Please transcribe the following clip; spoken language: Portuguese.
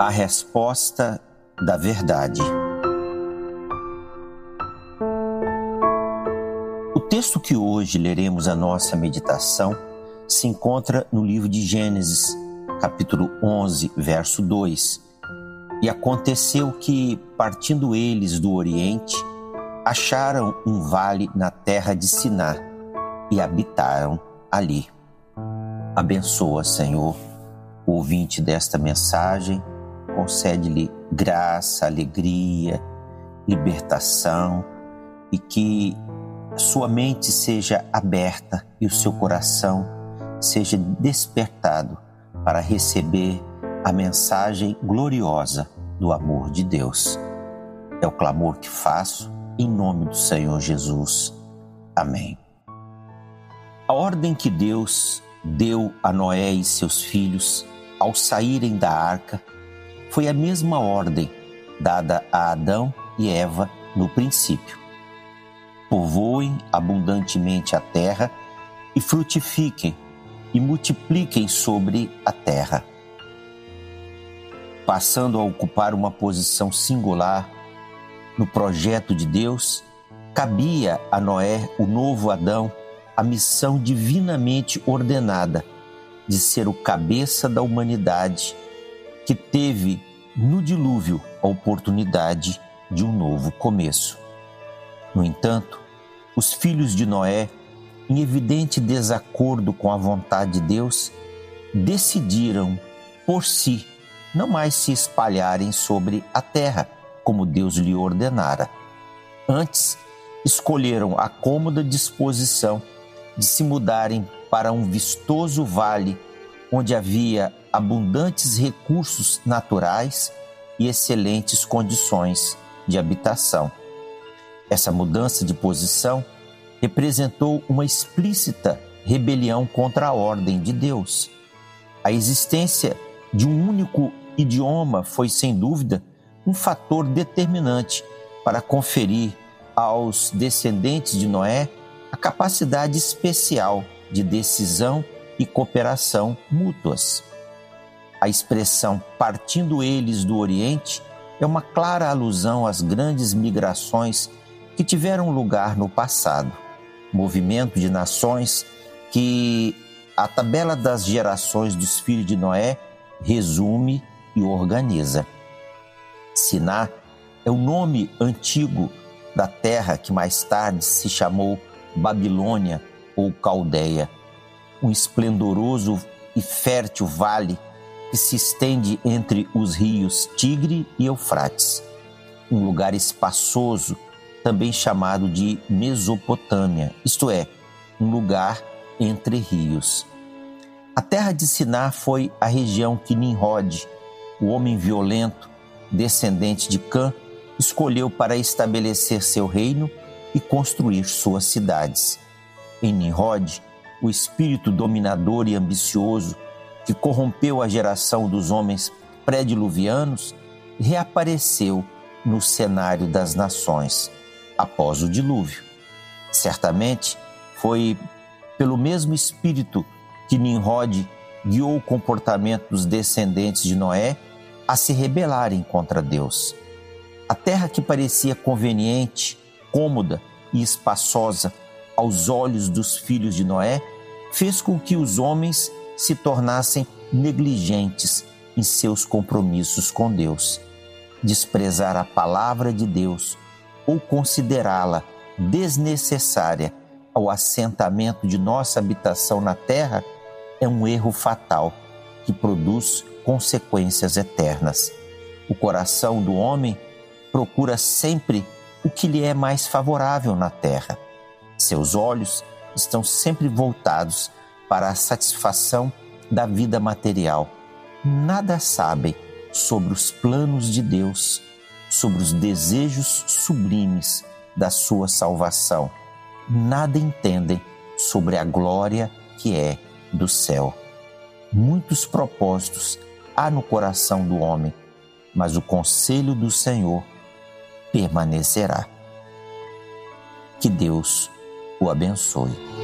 A resposta da verdade. O texto que hoje leremos a nossa meditação se encontra no livro de Gênesis, capítulo 11, verso 2. E aconteceu que, partindo eles do Oriente, acharam um vale na terra de Siná e habitaram ali. Abençoa, Senhor, o ouvinte desta mensagem concede-lhe graça, alegria, libertação e que sua mente seja aberta e o seu coração seja despertado para receber a mensagem gloriosa do amor de Deus. É o clamor que faço em nome do Senhor Jesus. Amém. A ordem que Deus deu a Noé e seus filhos ao saírem da arca foi a mesma ordem dada a Adão e Eva no princípio. Povoem abundantemente a terra e frutifiquem e multipliquem sobre a terra. Passando a ocupar uma posição singular no projeto de Deus, cabia a Noé, o novo Adão, a missão divinamente ordenada de ser o cabeça da humanidade que teve no dilúvio a oportunidade de um novo começo. No entanto, os filhos de Noé, em evidente desacordo com a vontade de Deus, decidiram por si não mais se espalharem sobre a terra, como Deus lhe ordenara. Antes, escolheram a cômoda disposição de se mudarem para um vistoso vale onde havia abundantes recursos naturais e excelentes condições de habitação. Essa mudança de posição representou uma explícita rebelião contra a ordem de Deus. A existência de um único idioma foi, sem dúvida, um fator determinante para conferir aos descendentes de Noé a capacidade especial de decisão e cooperação mútuas. A expressão partindo eles do Oriente é uma clara alusão às grandes migrações que tiveram lugar no passado, movimento de nações que a tabela das gerações dos filhos de Noé resume e organiza. Siná é o nome antigo da terra que mais tarde se chamou Babilônia ou Caldeia, um esplendoroso e fértil vale que se estende entre os rios Tigre e Eufrates, um lugar espaçoso, também chamado de Mesopotâmia, isto é, um lugar entre rios. A terra de Siná foi a região que Nimrod, o homem violento, descendente de Cã, escolheu para estabelecer seu reino e construir suas cidades. Em Nimrod, o espírito dominador e ambicioso que corrompeu a geração dos homens pré-diluvianos reapareceu no cenário das nações após o dilúvio. Certamente foi pelo mesmo espírito que Nimrod guiou o comportamento dos descendentes de Noé a se rebelarem contra Deus. A terra que parecia conveniente, cômoda e espaçosa aos olhos dos filhos de Noé fez com que os homens se tornassem negligentes em seus compromissos com Deus. Desprezar a palavra de Deus ou considerá-la desnecessária ao assentamento de nossa habitação na terra é um erro fatal que produz consequências eternas. O coração do homem procura sempre o que lhe é mais favorável na terra. Seus olhos estão sempre voltados para a satisfação da vida material. Nada sabem sobre os planos de Deus, sobre os desejos sublimes da sua salvação. Nada entendem sobre a glória que é do céu. Muitos propósitos há no coração do homem, mas o conselho do Senhor permanecerá. Que Deus o abençoe.